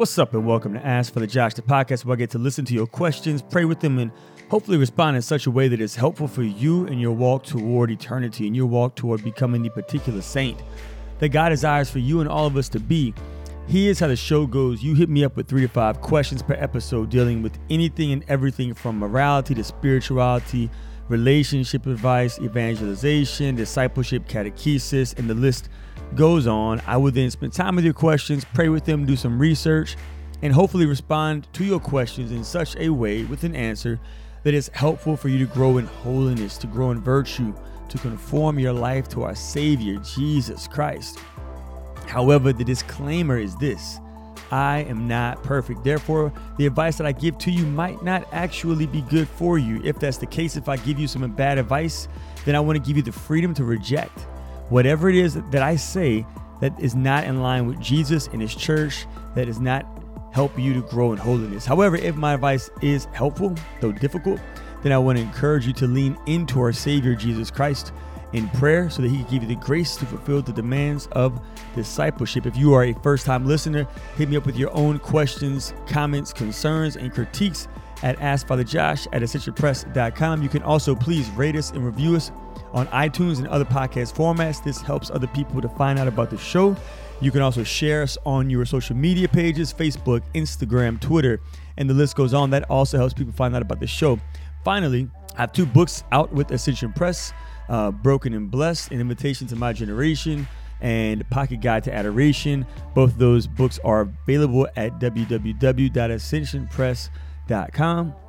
What's up, and welcome to Ask Father Josh, the podcast where I get to listen to your questions, pray with them, and hopefully respond in such a way that is helpful for you in your walk toward eternity and your walk toward becoming the particular saint that God desires for you and all of us to be. Here's how the show goes. You hit me up with three to five questions per episode dealing with anything and everything from morality to spirituality, relationship advice, evangelization, discipleship, catechesis, and the list goes on. I would then spend time with your questions, pray with them, do some research, and hopefully respond to your questions in such a way with an answer that is helpful for you to grow in holiness, to grow in virtue, to conform your life to our Savior, Jesus Christ. However, the disclaimer is this I am not perfect. Therefore, the advice that I give to you might not actually be good for you. If that's the case, if I give you some bad advice, then I want to give you the freedom to reject whatever it is that I say that is not in line with Jesus and His church, that does not help you to grow in holiness. However, if my advice is helpful, though difficult, then I want to encourage you to lean into our Savior Jesus Christ in prayer so that He can give you the grace to fulfill the demands of discipleship. If you are a first time listener, hit me up with your own questions, comments, concerns, and critiques at AskFatherJosh at ascensionpress.com. You can also please rate us and review us on iTunes and other podcast formats. This helps other people to find out about the show. You can also share us on your social media pages Facebook, Instagram, Twitter, and the list goes on. That also helps people find out about the show. Finally, I have two books out with Ascension Press uh, Broken and Blessed, An Invitation to My Generation, and Pocket Guide to Adoration. Both those books are available at www.ascensionpress.com.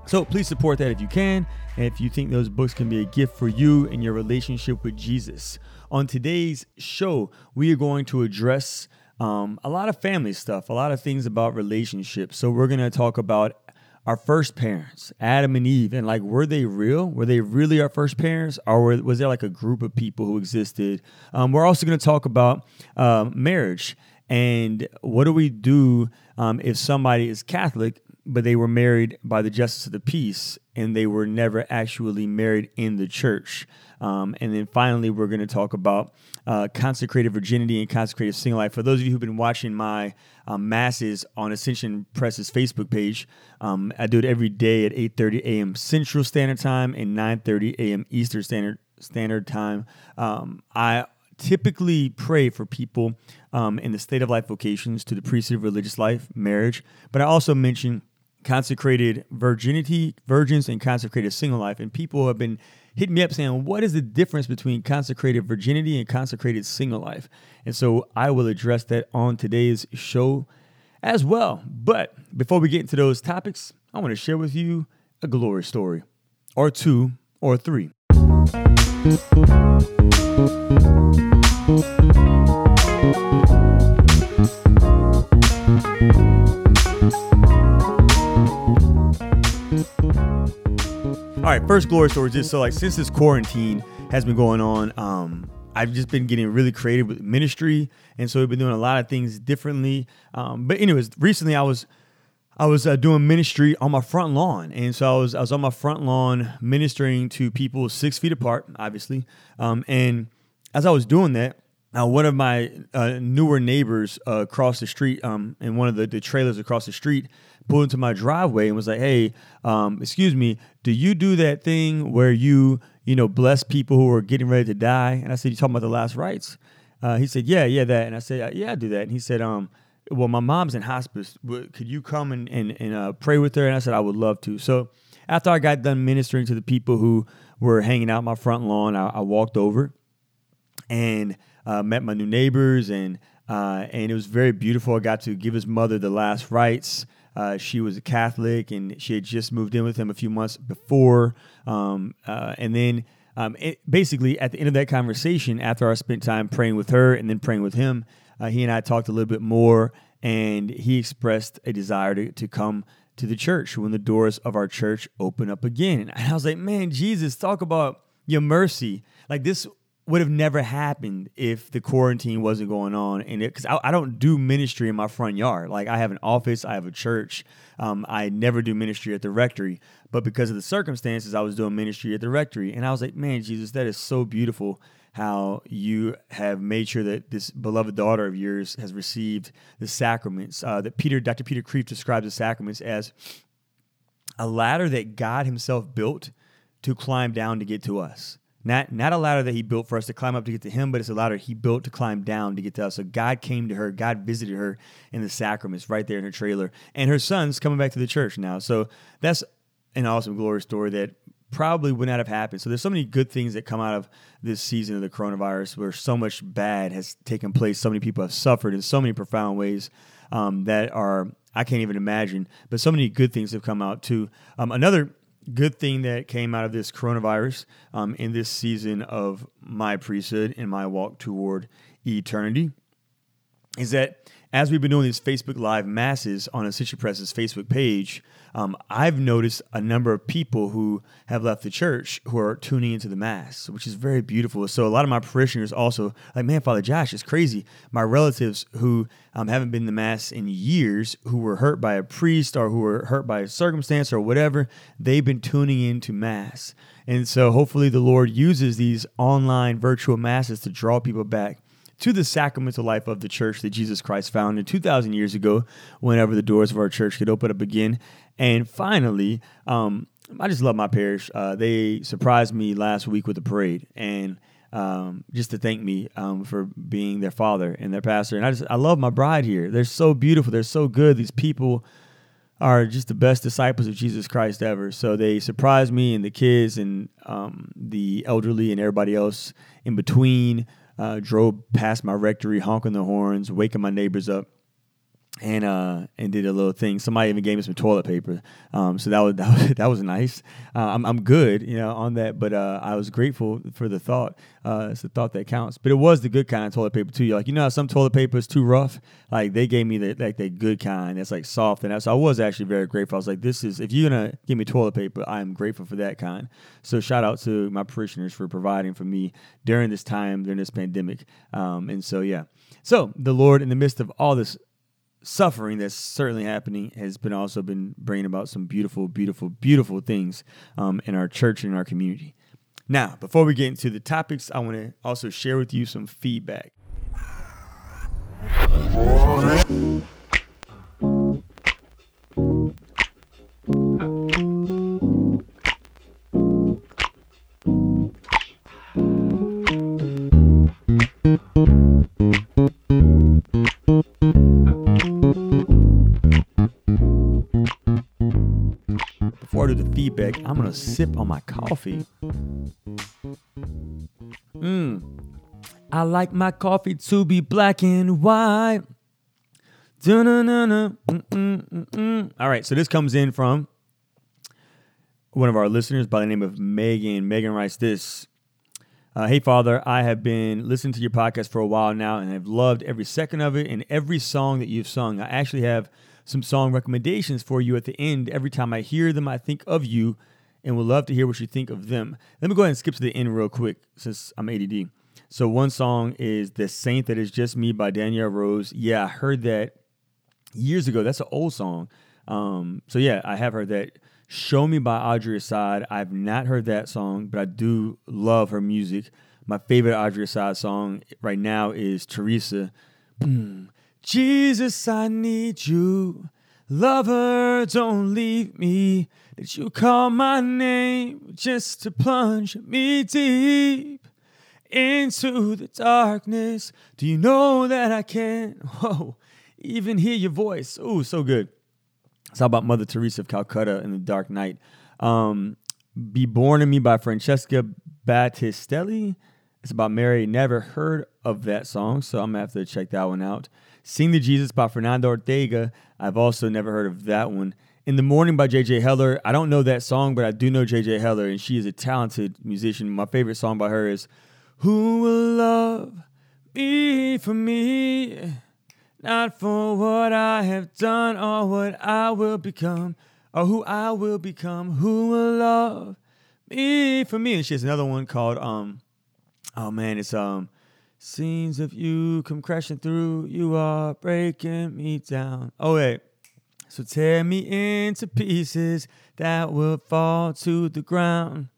So please support that if you can, and if you think those books can be a gift for you and your relationship with Jesus. On today's show, we are going to address um, a lot of family stuff, a lot of things about relationships. So we're going to talk about our first parents, Adam and Eve, and like, were they real? Were they really our first parents, or was there like a group of people who existed? Um, we're also going to talk about uh, marriage and what do we do um, if somebody is Catholic but they were married by the justice of the peace and they were never actually married in the church. Um, and then finally, we're going to talk about uh, consecrated virginity and consecrated single life. For those of you who've been watching my um, masses on Ascension Press's Facebook page, um, I do it every day at 8:30 a.m. Central Standard Time and 9:30 a.m. Eastern Standard Standard Time. Um, I typically pray for people um, in the state of life vocations to the priesthood of religious life, marriage, but I also mention consecrated virginity, virgins, and consecrated single life. And people have been hitting me up saying, what is the difference between consecrated virginity and consecrated single life? And so I will address that on today's show as well. But before we get into those topics, I want to share with you a glory story, or two, or three. All right, first glory story just so like since this quarantine has been going on, um, I've just been getting really creative with ministry, and so we've been doing a lot of things differently. Um, but anyways, recently I was I was uh, doing ministry on my front lawn, and so I was I was on my front lawn ministering to people six feet apart, obviously. Um, and as I was doing that, uh, one of my uh, newer neighbors uh, across the street, um, in one of the, the trailers across the street, pulled into my driveway and was like, "Hey, um, excuse me, do you do that thing where you, you know, bless people who are getting ready to die?" And I said, "You talking about the last rites?" Uh, he said, "Yeah, yeah, that." And I said, "Yeah, I do that." And he said, "Um, well, my mom's in hospice. Could you come and and, and uh, pray with her?" And I said, "I would love to." So after I got done ministering to the people who were hanging out my front lawn, I, I walked over and uh, met my new neighbors and. Uh, and it was very beautiful. I got to give his mother the last rites. Uh, she was a Catholic and she had just moved in with him a few months before. Um, uh, and then um, it, basically, at the end of that conversation, after I spent time praying with her and then praying with him, uh, he and I talked a little bit more. And he expressed a desire to, to come to the church when the doors of our church open up again. And I was like, man, Jesus, talk about your mercy. Like this would have never happened if the quarantine wasn't going on and because I, I, don't do ministry in my front yard like i have an office i have a church um, i never do ministry at the rectory but because of the circumstances i was doing ministry at the rectory and i was like man jesus that is so beautiful how you have made sure that this beloved daughter of yours has received the sacraments. Uh, that Peter, Dr. Peter Kreeft describes the sacraments as a ladder that God Himself built to climb down to get to us. Not, not a ladder that he built for us to climb up to get to him, but it's a ladder he built to climb down to get to us. So God came to her, God visited her in the sacraments right there in her trailer. And her son's coming back to the church now. So that's an awesome glory story that probably would not have happened. So there's so many good things that come out of this season of the coronavirus where so much bad has taken place. So many people have suffered in so many profound ways um, that are, I can't even imagine, but so many good things have come out too. Um, another good thing that came out of this coronavirus um, in this season of my priesthood and my walk toward eternity is that as we've been doing these Facebook Live masses on Ascension Press's Facebook page, um, I've noticed a number of people who have left the church who are tuning into the mass, which is very beautiful. So a lot of my parishioners also like, man, Father Josh, it's crazy. My relatives who um, haven't been to mass in years, who were hurt by a priest or who were hurt by a circumstance or whatever, they've been tuning into mass. And so hopefully the Lord uses these online virtual masses to draw people back to the sacramental life of the church that Jesus Christ founded 2,000 years ago, whenever the doors of our church could open up again. And finally, um, I just love my parish. Uh, they surprised me last week with a parade, and um, just to thank me um, for being their father and their pastor. And I just I love my bride here. They're so beautiful. They're so good. These people are just the best disciples of Jesus Christ ever. So they surprised me and the kids and um, the elderly and everybody else in between uh, drove past my rectory, honking the horns, waking my neighbors up, and uh, and did a little thing. Somebody even gave me some toilet paper, um, so that was that was, that was nice. Uh, I'm I'm good, you know, on that. But uh, I was grateful for the thought. Uh, it's the thought that counts. But it was the good kind of toilet paper too. Like you know, some toilet paper is too rough. Like they gave me the like the good kind that's like soft, and that. so I was actually very grateful. I was like, this is if you're gonna give me toilet paper, I am grateful for that kind. So shout out to my parishioners for providing for me during this time during this pandemic. Um, and so yeah. So the Lord, in the midst of all this suffering that's certainly happening has been also been bringing about some beautiful, beautiful, beautiful things um, in our church and in our community. Now, before we get into the topics, I want to also share with you some feedback. Feedback, sip on my coffee. Mmm. I like my coffee to be black and white. All right, so this comes in from one of our listeners by the name of Megan. Megan writes this uh, Hey, Father, I have been listening to your podcast for a while now and I've loved every second of it and every song that you've sung. I actually have some song recommendations for you at the end. Every time I hear them, I think of you and would love to hear what you think of them. Let me go ahead and skip to the end real quick since I'm ADD. So, one song is The Saint That Is Just Me by Danielle Rose. Yeah, I heard that years ago. That's an old song. Um, so, yeah, I have heard that. Show Me by Audrey Assad. I've not heard that song, but I do love her music. My favorite Audrey Assad song right now is Teresa. Jesus, I need you. Lover, don't leave me. Did you call my name just to plunge me deep into the darkness? Do you know that I can't, whoa, even hear your voice? Ooh, so good. It's all about Mother Teresa of Calcutta in the Dark Night. Um, Be Born in Me by Francesca Battistelli. It's about Mary. Never heard of that song, so I'm gonna have to check that one out. Sing the Jesus by Fernando Ortega. I've also never heard of that one. In the Morning by JJ Heller. I don't know that song, but I do know JJ Heller, and she is a talented musician. My favorite song by her is Who Will Love Me for Me? Not for what I have done or what I will become, or who I will become. Who will love me for me? And she has another one called um, oh man, it's um, Scenes of you come crashing through, you are breaking me down. Oh, wait. So tear me into pieces that will fall to the ground.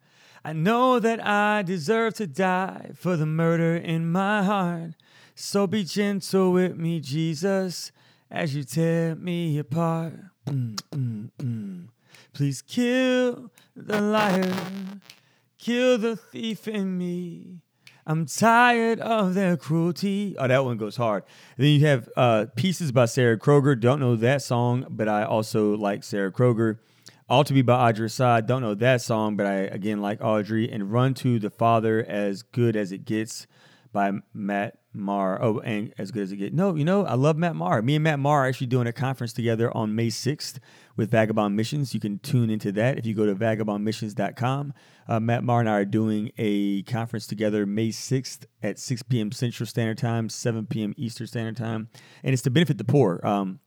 I know that I deserve to die for the murder in my heart. So be gentle with me, Jesus, as you tear me apart. Mm, mm, mm. Please kill the liar, kill the thief in me. I'm tired of their cruelty. Oh, that one goes hard. then you have uh, Pieces by Sarah Kroger. Don't know that song, but I also like Sarah Kroger. All to Be by Audrey Assad. Don't know that song, but I again like Audrey. And Run to the Father as good as it gets by Matt Maher. Oh, and as good as it gets. No, you know, I love Matt Maher. Me and Matt Maher are actually doing a conference together on May 6th with Vagabond Missions. You can tune into that if you go to vagabondmissions.com. Uh, Matt Maher and I are doing a conference together May 6th at 6 p.m. Central Standard Time, 7 p.m. Eastern Standard Time. And it's to benefit the poor. Um,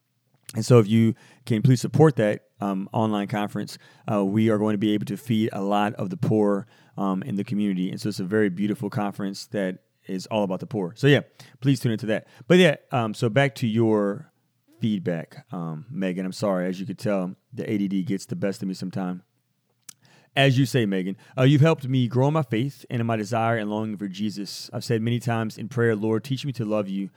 and so, if you can please support that um, online conference, uh, we are going to be able to feed a lot of the poor um, in the community. And so, it's a very beautiful conference that is all about the poor. So yeah, please tune into that. But yeah, um, so back to your feedback, um, Megan. I'm sorry, as you could tell, the ADD gets the best of me sometimes. As you say, Megan, uh, you've helped me grow in my faith and in my desire and longing for Jesus. I've said many times in prayer, Lord, teach me to love you.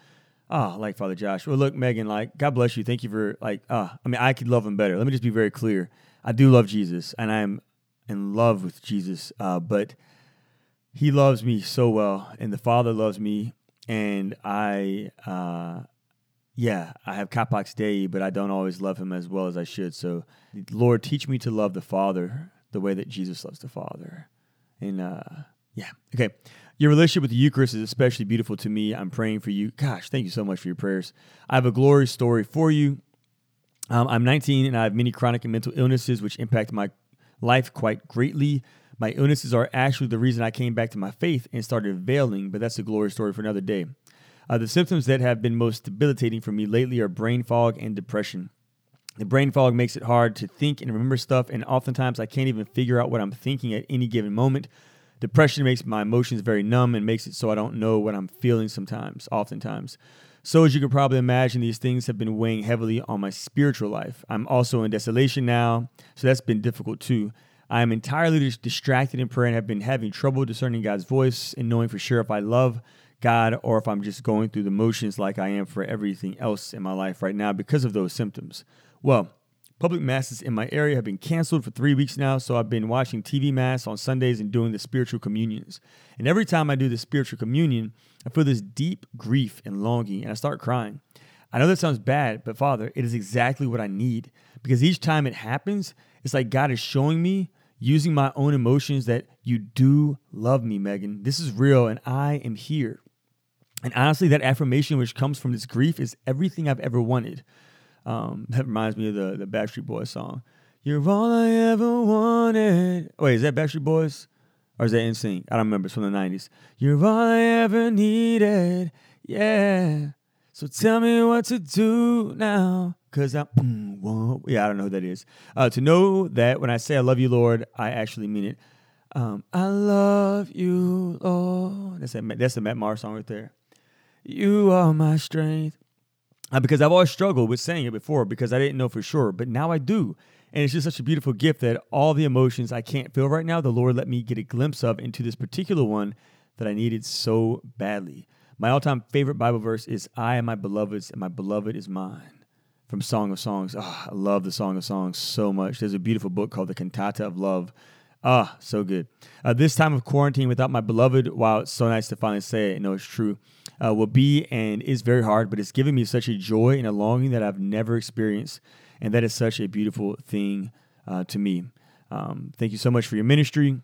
Ah, like Father Josh. Well, look, Megan, like God bless you. Thank you for like. Uh, I mean, I could love him better. Let me just be very clear. I do love Jesus, and I am in love with Jesus. Uh, but he loves me so well, and the Father loves me, and I, uh, yeah, I have capax Dei, but I don't always love him as well as I should. So, Lord, teach me to love the Father the way that Jesus loves the Father, and uh, yeah, okay. Your relationship with the Eucharist is especially beautiful to me. I'm praying for you. Gosh, thank you so much for your prayers. I have a glorious story for you. Um, I'm 19 and I have many chronic and mental illnesses which impact my life quite greatly. My illnesses are actually the reason I came back to my faith and started veiling, but that's a glory story for another day. Uh, the symptoms that have been most debilitating for me lately are brain fog and depression. The brain fog makes it hard to think and remember stuff, and oftentimes I can't even figure out what I'm thinking at any given moment. Depression makes my emotions very numb and makes it so I don't know what I'm feeling sometimes, oftentimes. So, as you can probably imagine, these things have been weighing heavily on my spiritual life. I'm also in desolation now, so that's been difficult too. I am entirely distracted in prayer and have been having trouble discerning God's voice and knowing for sure if I love God or if I'm just going through the motions like I am for everything else in my life right now because of those symptoms. Well, public masses in my area have been canceled for three weeks now, so I've been watching TV mass on Sundays and doing the spiritual communions. And every time I do the spiritual communion, I feel this deep grief and longing, and I start crying. I know that sounds bad, but Father, it is exactly what I need because each time it happens, it's like God is showing me using my own emotions that you do love me, Megan. This is real and I am here. And honestly, that affirmation which comes from this grief is everything I've ever wanted. Um, that reminds me of the, the Backstreet Boys song. You're all I ever wanted. Wait, is that Backstreet Boys? Or is that NSYNC? I don't remember. It's from the 90s. You're all I ever needed. Yeah. So tell me what to do now. Cause I, mm, yeah, I don't know who that is. Uh, to know that when I say I love you, Lord, I actually mean it. Um, I love you, Lord. That's a that's a Matt Maher song right there. You are my strength. Uh, because I've always struggled with saying it before because I didn't know for sure, but now I do. And it's just such a beautiful gift that all the emotions I can't feel right now, the Lord let me get a glimpse of into this particular one that I needed so badly. My all time favorite Bible verse is I am my beloved's, and my beloved is mine from Song of Songs. Oh, I love the Song of Songs so much. There's a beautiful book called The Cantata of Love. Ah, so good. Uh, this time of quarantine without my beloved, wow, it's so nice to finally say it. No, it's true. Uh, will be and is very hard, but it's given me such a joy and a longing that I've never experienced. And that is such a beautiful thing uh, to me. Um, thank you so much for your ministry.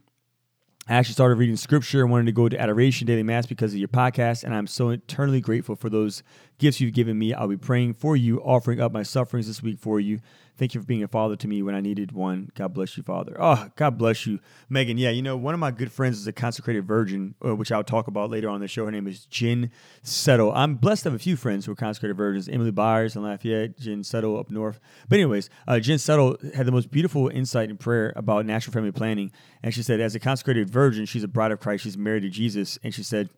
I actually started reading scripture and wanted to go to Adoration Daily Mass because of your podcast, and I'm so eternally grateful for those gifts you've given me. I'll be praying for you, offering up my sufferings this week for you. Thank you for being a father to me when I needed one. God bless you, Father. Oh, God bless you, Megan. Yeah, you know, one of my good friends is a consecrated virgin, uh, which I'll talk about later on the show. Her name is Jen Settle. I'm blessed to have a few friends who are consecrated virgins. Emily Byers in Lafayette, Jen Settle up north. But anyways, uh, Jen Settle had the most beautiful insight in prayer about natural family planning. And she said, as a consecrated virgin, she's a bride of Christ. She's married to Jesus. And she said,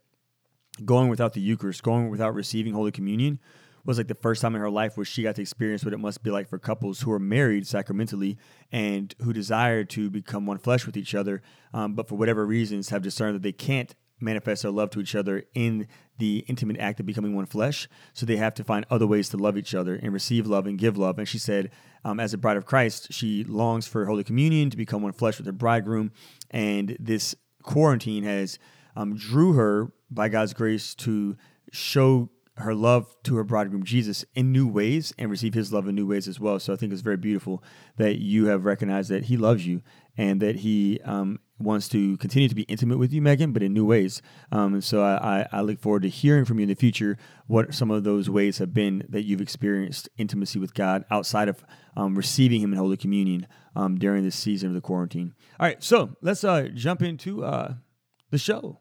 going without the Eucharist, going without receiving Holy Communion, was like the first time in her life where she got to experience what it must be like for couples who are married sacramentally and who desire to become one flesh with each other, um, but for whatever reasons have discerned that they can't manifest their love to each other in the intimate act of becoming one flesh. So they have to find other ways to love each other and receive love and give love. And she said, um, as a bride of Christ, she longs for Holy Communion to become one flesh with her bridegroom. And this quarantine has um, drew her by God's grace to show her love to her bridegroom Jesus in new ways and receive his love in new ways as well. So I think it's very beautiful that you have recognized that he loves you and that he um, wants to continue to be intimate with you, Megan, but in new ways. Um, and so I, I, look forward to hearing from you in the future what some of those ways have been that you've experienced intimacy with God outside of um, receiving Him in Holy Communion um, during this season of the quarantine. All right, so let's uh, jump into uh, the show.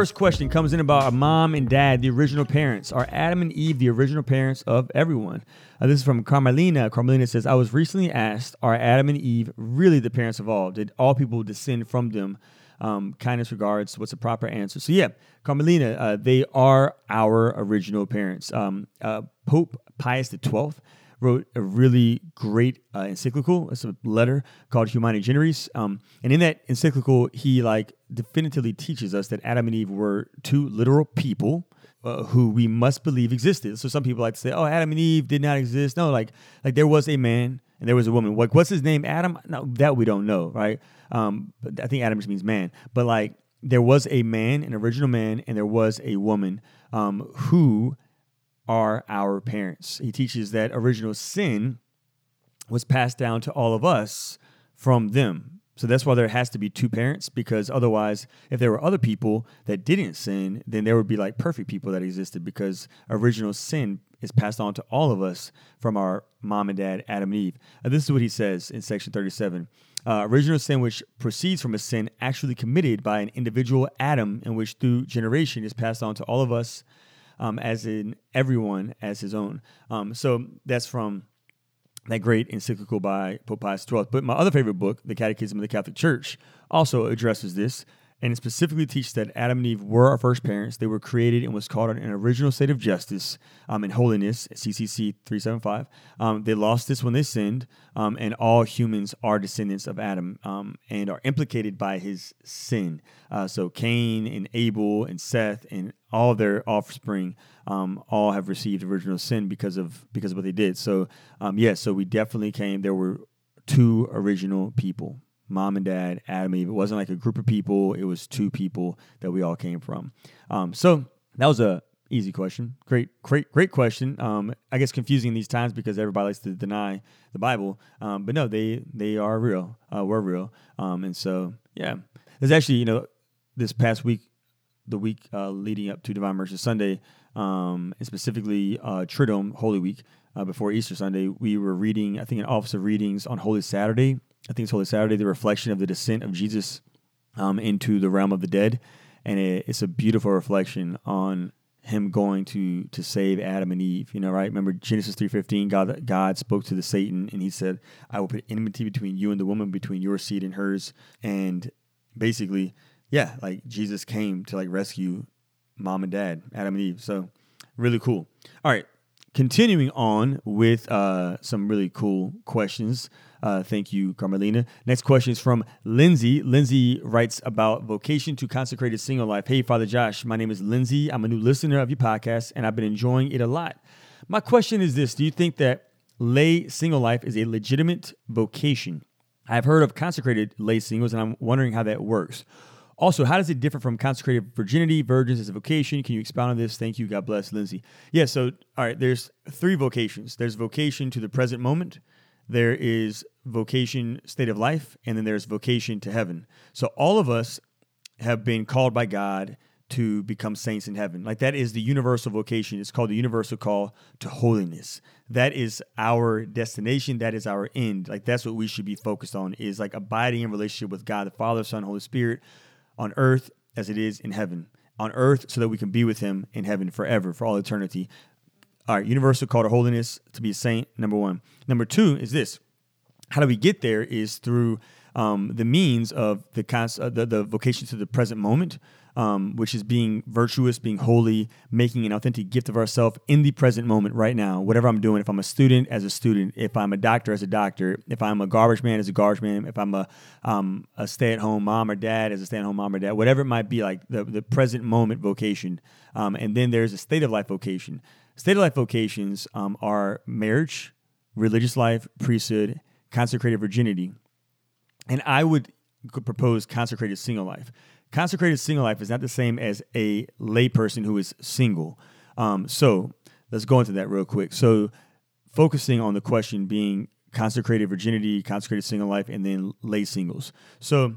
First question comes in about a mom and dad, the original parents. Are Adam and Eve the original parents of everyone? Uh, this is from Carmelina. Carmelina says, I was recently asked, Are Adam and Eve really the parents of all? Did all people descend from them? Um, kindness regards. What's the proper answer? So, yeah, Carmelina, uh, they are our original parents. Um, uh, Pope Pius XII wrote a really great uh, encyclical. It's a letter called Humani Generis. Um, and in that encyclical, he like definitively teaches us that Adam and Eve were two literal people uh, who we must believe existed. So some people like to say, "Oh, Adam and Eve did not exist." No, like like there was a man and there was a woman. Like what's his name? Adam? No, that we don't know, right? Um, I think Adam just means man. But like there was a man, an original man, and there was a woman um, who are our parents. He teaches that original sin was passed down to all of us from them. So that's why there has to be two parents, because otherwise, if there were other people that didn't sin, then there would be like perfect people that existed because original sin is passed on to all of us from our mom and dad, Adam and Eve. Uh, this is what he says in section 37. Uh, original sin, which proceeds from a sin actually committed by an individual Adam, and which through generation is passed on to all of us um, as in everyone as his own. Um, so that's from that great encyclical by Pope Pius XII. But my other favorite book, The Catechism of the Catholic Church, also addresses this and it specifically teaches that Adam and Eve were our first parents. They were created and was called in an original state of justice um, and holiness, CCC 375. Um, they lost this when they sinned, um, and all humans are descendants of Adam um, and are implicated by his sin. Uh, so Cain and Abel and Seth and all their offspring um, all have received original sin because of because of what they did. So yes, yeah, so we definitely came. There were two original people mom and dad, Adam Eve. It wasn't like a group of people; it was two people that we all came from. Um, so that was a easy question. Great, great, great question. Um, I guess confusing these times because everybody likes to deny the Bible. Um, but no, they they are real. Uh, we're real. Um, and so yeah, there's actually you know this past week, the week uh, leading up to Divine Mercy Sunday, um, and specifically uh, Triduum Holy Week uh, before Easter Sunday, we were reading I think an Office of Readings on Holy Saturday I think it's Holy Saturday, the reflection of the descent of Jesus um, into the realm of the dead, and it, it's a beautiful reflection on him going to to save Adam and Eve. You know, right? Remember Genesis three fifteen. God God spoke to the Satan, and he said, "I will put enmity between you and the woman, between your seed and hers." And basically, yeah, like Jesus came to like rescue mom and dad, Adam and Eve. So really cool. All right, continuing on with uh, some really cool questions. Uh, thank you, Carmelina. Next question is from Lindsay. Lindsay writes about vocation to consecrated single life. Hey, Father Josh, my name is Lindsay. I'm a new listener of your podcast, and I've been enjoying it a lot. My question is this Do you think that lay single life is a legitimate vocation? I've heard of consecrated lay singles, and I'm wondering how that works. Also, how does it differ from consecrated virginity, virgins as a vocation? Can you expound on this? Thank you. God bless, Lindsay. Yeah, so, all right, there's three vocations there's vocation to the present moment, there is vocation, state of life, and then there's vocation to heaven. So all of us have been called by God to become saints in heaven. Like that is the universal vocation. It's called the universal call to holiness. That is our destination. That is our end. Like that's what we should be focused on is like abiding in relationship with God, the Father, Son, Holy Spirit on earth as it is in heaven. on earth so that we can be with him in heaven forever, for all eternity. All right, universal call to holiness, to be a saint, number one. Number two is this how do we get there is through um, the means of the, cons- uh, the, the vocation to the present moment, um, which is being virtuous, being holy, making an authentic gift of ourselves in the present moment right now. Whatever I'm doing, if I'm a student as a student, if I'm a doctor as a doctor, if I'm a garbage man as a garbage man, if I'm a um, a stay at home mom or dad as a stay at home mom or dad, whatever it might be, like the the present moment vocation. Um, and then there's a state of life vocation. State of life vocations um, are marriage, religious life, priesthood, consecrated virginity. And I would propose consecrated single life. Consecrated single life is not the same as a layperson who is single. Um, so let's go into that real quick. So, focusing on the question being consecrated virginity, consecrated single life, and then lay singles. So,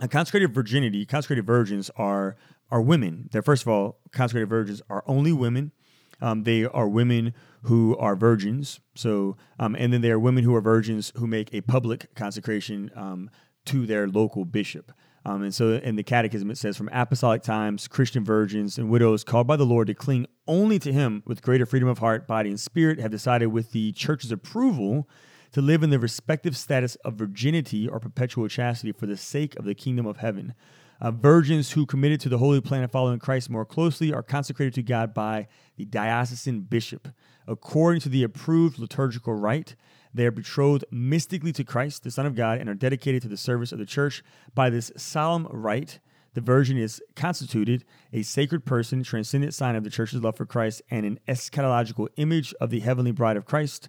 a consecrated virginity, consecrated virgins are are women. They're first of all, consecrated virgins are only women. Um, they are women who are virgins. So, um, and then they are women who are virgins who make a public consecration um, to their local bishop. Um, and so in the Catechism, it says, From apostolic times, Christian virgins and widows called by the Lord to cling only to Him with greater freedom of heart, body, and spirit have decided, with the Church's approval, to live in the respective status of virginity or perpetual chastity for the sake of the kingdom of heaven. Uh, virgins who committed to the holy plan of following Christ more closely are consecrated to God by the diocesan bishop. According to the approved liturgical rite, they are betrothed mystically to Christ, the Son of God, and are dedicated to the service of the church. By this solemn rite, the virgin is constituted a sacred person, transcendent sign of the church's love for Christ, and an eschatological image of the heavenly bride of Christ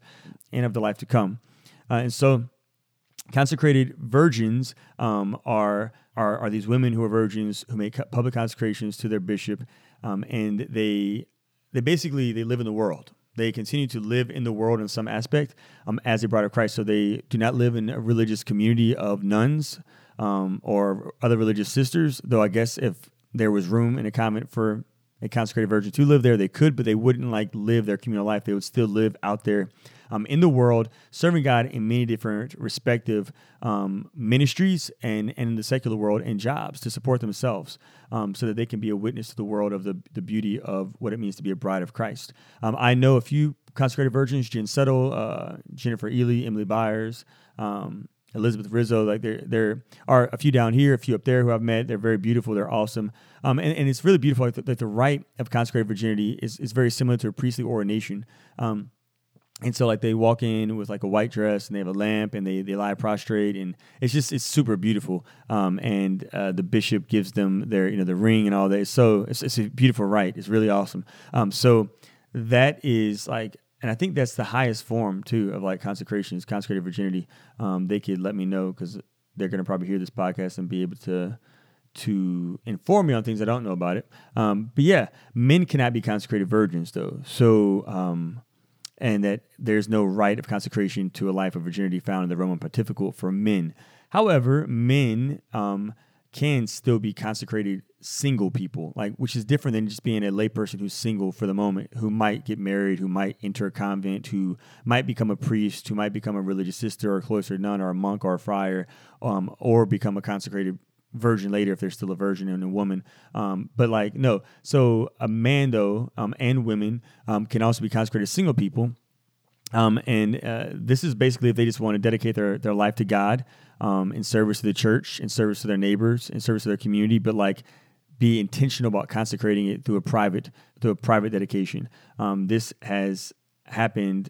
and of the life to come. Uh, and so, consecrated virgins um, are, are are these women who are virgins who make public consecrations to their bishop, um, and they they basically they live in the world. They continue to live in the world in some aspect um, as a bride of Christ. So they do not live in a religious community of nuns um, or other religious sisters. Though I guess if there was room in a convent for a consecrated virgin to live there, they could, but they wouldn't like live their communal life. They would still live out there um, in the world, serving God in many different respective um, ministries and, and in the secular world and jobs to support themselves um, so that they can be a witness to the world of the, the beauty of what it means to be a bride of Christ. Um, I know a few consecrated virgins, Jen Settle, uh, Jennifer Ely, Emily Byers, um, Elizabeth Rizzo, like there there are a few down here, a few up there who I've met. They're very beautiful. They're awesome, um, and, and it's really beautiful. Like the, like the rite of consecrated virginity is, is very similar to a priestly ordination. Um, and so like they walk in with like a white dress and they have a lamp and they, they lie prostrate and it's just it's super beautiful. Um, and uh, the bishop gives them their you know the ring and all that. So it's, it's a beautiful rite. It's really awesome. Um, so that is like and i think that's the highest form too of like consecrations consecrated virginity. Um, they could let me know because they're going to probably hear this podcast and be able to to inform me on things i don't know about it. Um, but yeah men cannot be consecrated virgins though. So um, and that there's no rite of consecration to a life of virginity found in the Roman Pontificate for men. However, men um, can still be consecrated single people, like which is different than just being a layperson who's single for the moment, who might get married, who might enter a convent, who might become a priest, who might become a religious sister or a cloistered nun or a monk or a friar, um, or become a consecrated virgin later if they're still a virgin and a woman. Um, but like no, so a man though um, and women um, can also be consecrated single people. Um, and uh, this is basically if they just want to dedicate their, their life to God um, in service to the church, in service to their neighbors, in service to their community, but like be intentional about consecrating it through a private through a private dedication. Um, this has happened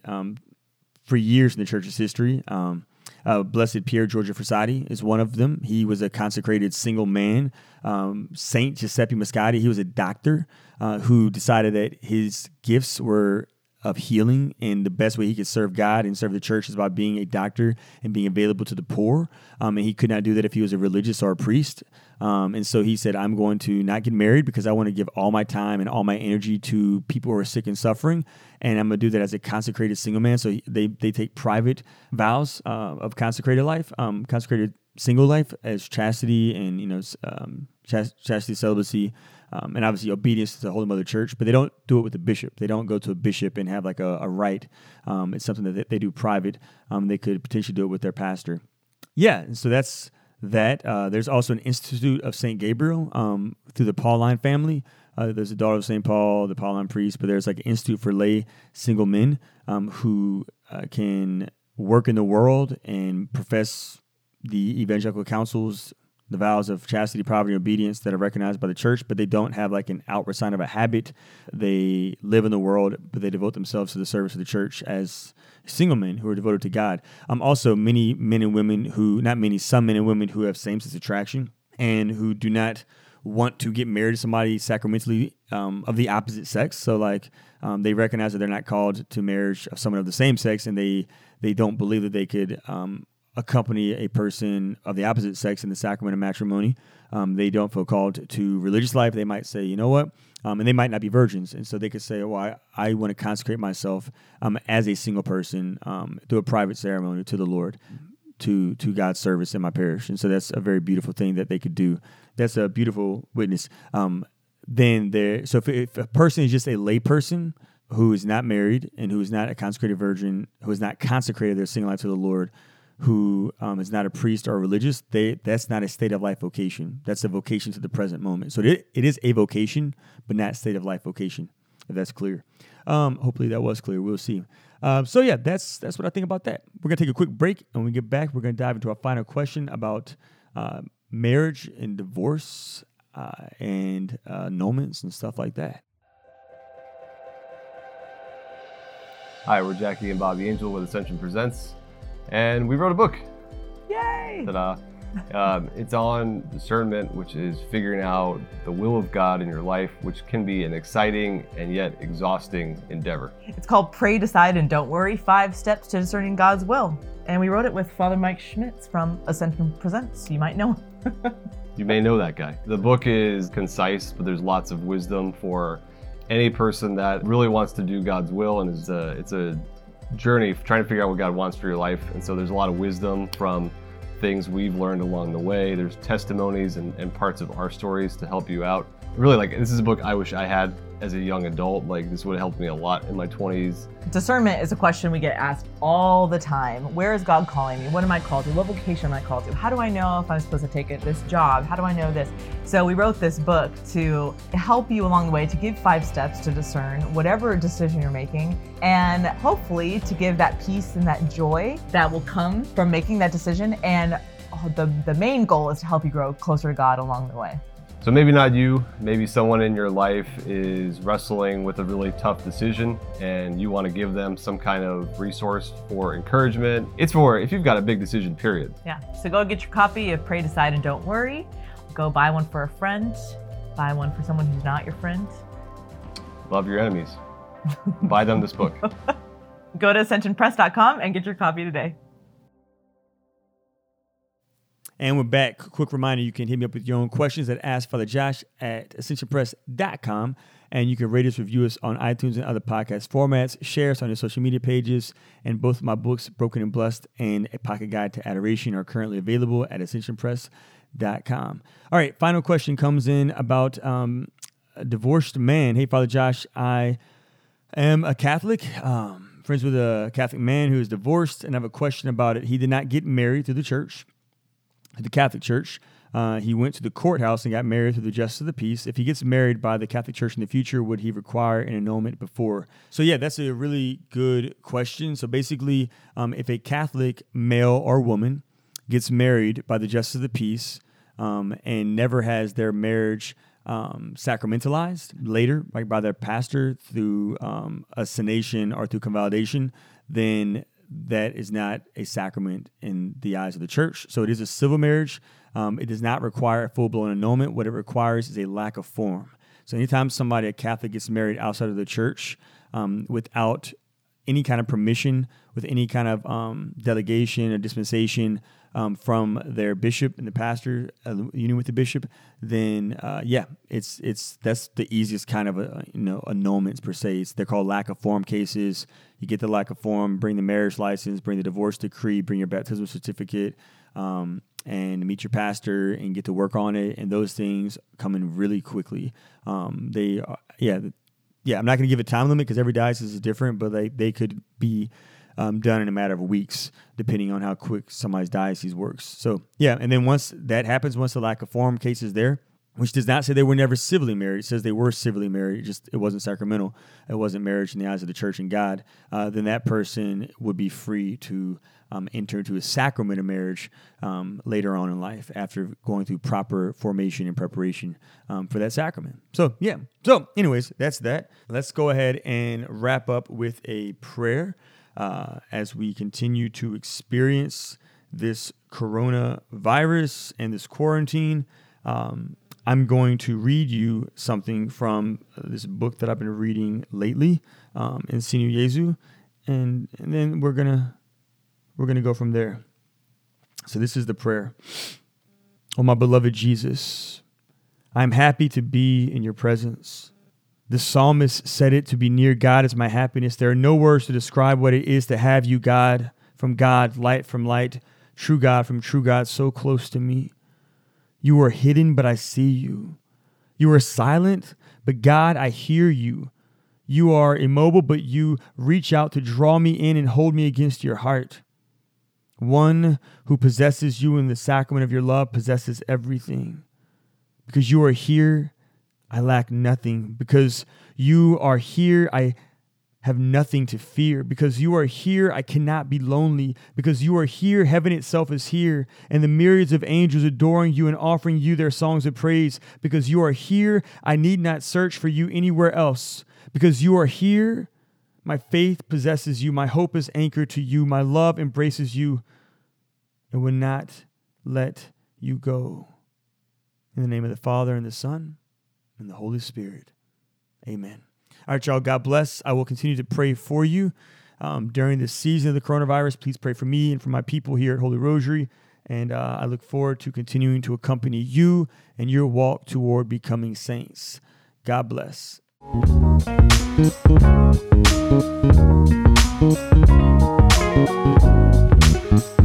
for years in the church's history. Um, uh, Blessed Pierre Giorgio Frassati is one of them. He was a consecrated single man. Um, Saint Giuseppe Moscati, he was a doctor uh, who decided that his gifts were of healing and the best way he could serve God and serve the church is by being a doctor and being available to the poor. Um, and he could not do that if he was a religious or a priest. Um, and so he said, I'm going to not get married because I want to give all my time and all my energy to people who are sick and suffering. And I'm going to do that as a consecrated single man. So they, they take private vows uh, of consecrated life, um, consecrated single life as chastity and, you know, um, chastity, celibacy, um, and obviously obedience to the Holy Mother Church, but they don't do it with the bishop. They don't go to a bishop and have like a, a rite. Um, it's something that they, they do private. Um, they could potentially do it with their pastor. Yeah, and so that's that. Uh, there's also an Institute of St. Gabriel um, through the Pauline family. Uh, there's a daughter of St. Paul, the Pauline priest, but there's like an institute for lay single men um, who uh, can work in the world and profess the evangelical counsels, the vows of chastity, poverty, and obedience that are recognized by the church, but they don't have like an outward sign of a habit. They live in the world, but they devote themselves to the service of the church as single men who are devoted to God. Um, also, many men and women who, not many, some men and women who have same sex attraction and who do not want to get married to somebody sacramentally um, of the opposite sex. So, like, um, they recognize that they're not called to marriage of someone of the same sex, and they they don't believe that they could um, accompany a person of the opposite sex in the sacrament of matrimony. Um, they don't feel called to religious life. They might say, you know what? Um, and they might not be virgins. And so they could say, well, I, I want to consecrate myself um, as a single person um, through a private ceremony to the Lord, to, to God's service in my parish. And so that's a very beautiful thing that they could do. That's a beautiful witness. Um, then there, so if, if a person is just a lay person who is not married and who is not a consecrated virgin, who is not consecrated their single life to the Lord, who um, is not a priest or religious, they that's not a state of life vocation. That's a vocation to the present moment. So it, it is a vocation, but not state of life vocation. If that's clear. Um, hopefully that was clear. We'll see. Um, so yeah, that's that's what I think about that. We're gonna take a quick break, and when we get back, we're gonna dive into our final question about uh, marriage and divorce uh, and uh, annulments and stuff like that. Hi, we're Jackie and Bobby Angel with Ascension Presents and we wrote a book. Yay! Ta-da. Um, it's on discernment, which is figuring out the will of God in your life, which can be an exciting and yet exhausting endeavor. It's called Pray, Decide, and Don't Worry Five Steps to Discerning God's Will. And we wrote it with Father Mike Schmitz from Ascension Presents. You might know him. you may know that guy. The book is concise, but there's lots of wisdom for any person that really wants to do God's will, and is a, it's a journey trying to figure out what God wants for your life. And so there's a lot of wisdom from things we've learned along the way. There's testimonies and, and parts of our stories to help you out. Really, like, this is a book I wish I had as a young adult. Like, this would have helped me a lot in my 20s. Discernment is a question we get asked all the time. Where is God calling me? What am I called to? What vocation am I called to? How do I know if I'm supposed to take it, this job? How do I know this? So, we wrote this book to help you along the way to give five steps to discern whatever decision you're making, and hopefully to give that peace and that joy that will come from making that decision. And the, the main goal is to help you grow closer to God along the way. So maybe not you, maybe someone in your life is wrestling with a really tough decision and you want to give them some kind of resource for encouragement. It's for if you've got a big decision, period. Yeah. So go get your copy of Pray, Decide, and Don't Worry. Go buy one for a friend, buy one for someone who's not your friend. Love your enemies. buy them this book. go to ascensionpress.com and get your copy today. And we're back. Quick reminder you can hit me up with your own questions at AskFatherJosh at ascensionpress.com. And you can rate us, review us on iTunes and other podcast formats. Share us on your social media pages. And both of my books, Broken and Blessed and A Pocket Guide to Adoration, are currently available at ascensionpress.com. All right, final question comes in about um, a divorced man. Hey, Father Josh, I am a Catholic. Um, friends with a Catholic man who is divorced, and I have a question about it. He did not get married through the church the Catholic Church. Uh, he went to the courthouse and got married through the justice of the peace. If he gets married by the Catholic Church in the future, would he require an annulment before? So, yeah, that's a really good question. So, basically, um, if a Catholic male or woman gets married by the justice of the peace um, and never has their marriage um, sacramentalized later, like by their pastor through um, a sanation or through convalidation, then that is not a sacrament in the eyes of the church. So it is a civil marriage. Um, it does not require a full blown annulment. What it requires is a lack of form. So anytime somebody, a Catholic, gets married outside of the church um, without any kind of permission, with any kind of um, delegation or dispensation um, from their bishop and the pastor, uh, union with the bishop, then uh, yeah, it's it's that's the easiest kind of a, you know annulments per se. It's, they're called lack of form cases. You get the lack of form, bring the marriage license, bring the divorce decree, bring your baptismal certificate. Um, and meet your pastor and get to work on it, and those things come in really quickly. Um, they, uh, yeah, yeah. I'm not going to give a time limit because every diocese is different, but they they could be um, done in a matter of weeks, depending on how quick somebody's diocese works. So, yeah, and then once that happens, once the lack of form case is there, which does not say they were never civilly married. It says they were civilly married. It just it wasn't sacramental. It wasn't marriage in the eyes of the church and God. Uh, then that person would be free to um, enter into a sacrament of marriage um, later on in life after going through proper formation and preparation um, for that sacrament. So yeah. So anyways, that's that. Let's go ahead and wrap up with a prayer uh, as we continue to experience this coronavirus and this quarantine. Um, I'm going to read you something from this book that I've been reading lately, um, In Sinu Jesu, and and then we're gonna we're gonna go from there. So this is the prayer. Oh my beloved Jesus, I am happy to be in your presence. The psalmist said it to be near God is my happiness. There are no words to describe what it is to have you, God, from God, light from light, true God from true God, so close to me. You are hidden, but I see you. You are silent, but God, I hear you. You are immobile, but you reach out to draw me in and hold me against your heart. One who possesses you in the sacrament of your love possesses everything. Because you are here, I lack nothing. Because you are here, I have nothing to fear. Because you are here, I cannot be lonely. Because you are here, heaven itself is here, and the myriads of angels adoring you and offering you their songs of praise. Because you are here, I need not search for you anywhere else. Because you are here, my faith possesses you, my hope is anchored to you, my love embraces you, and will not let you go. In the name of the Father, and the Son, and the Holy Spirit. Amen. All right, y'all. God bless. I will continue to pray for you um, during this season of the coronavirus. Please pray for me and for my people here at Holy Rosary. And uh, I look forward to continuing to accompany you and your walk toward becoming saints. God bless. Thank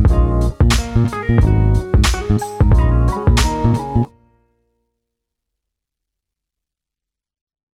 you.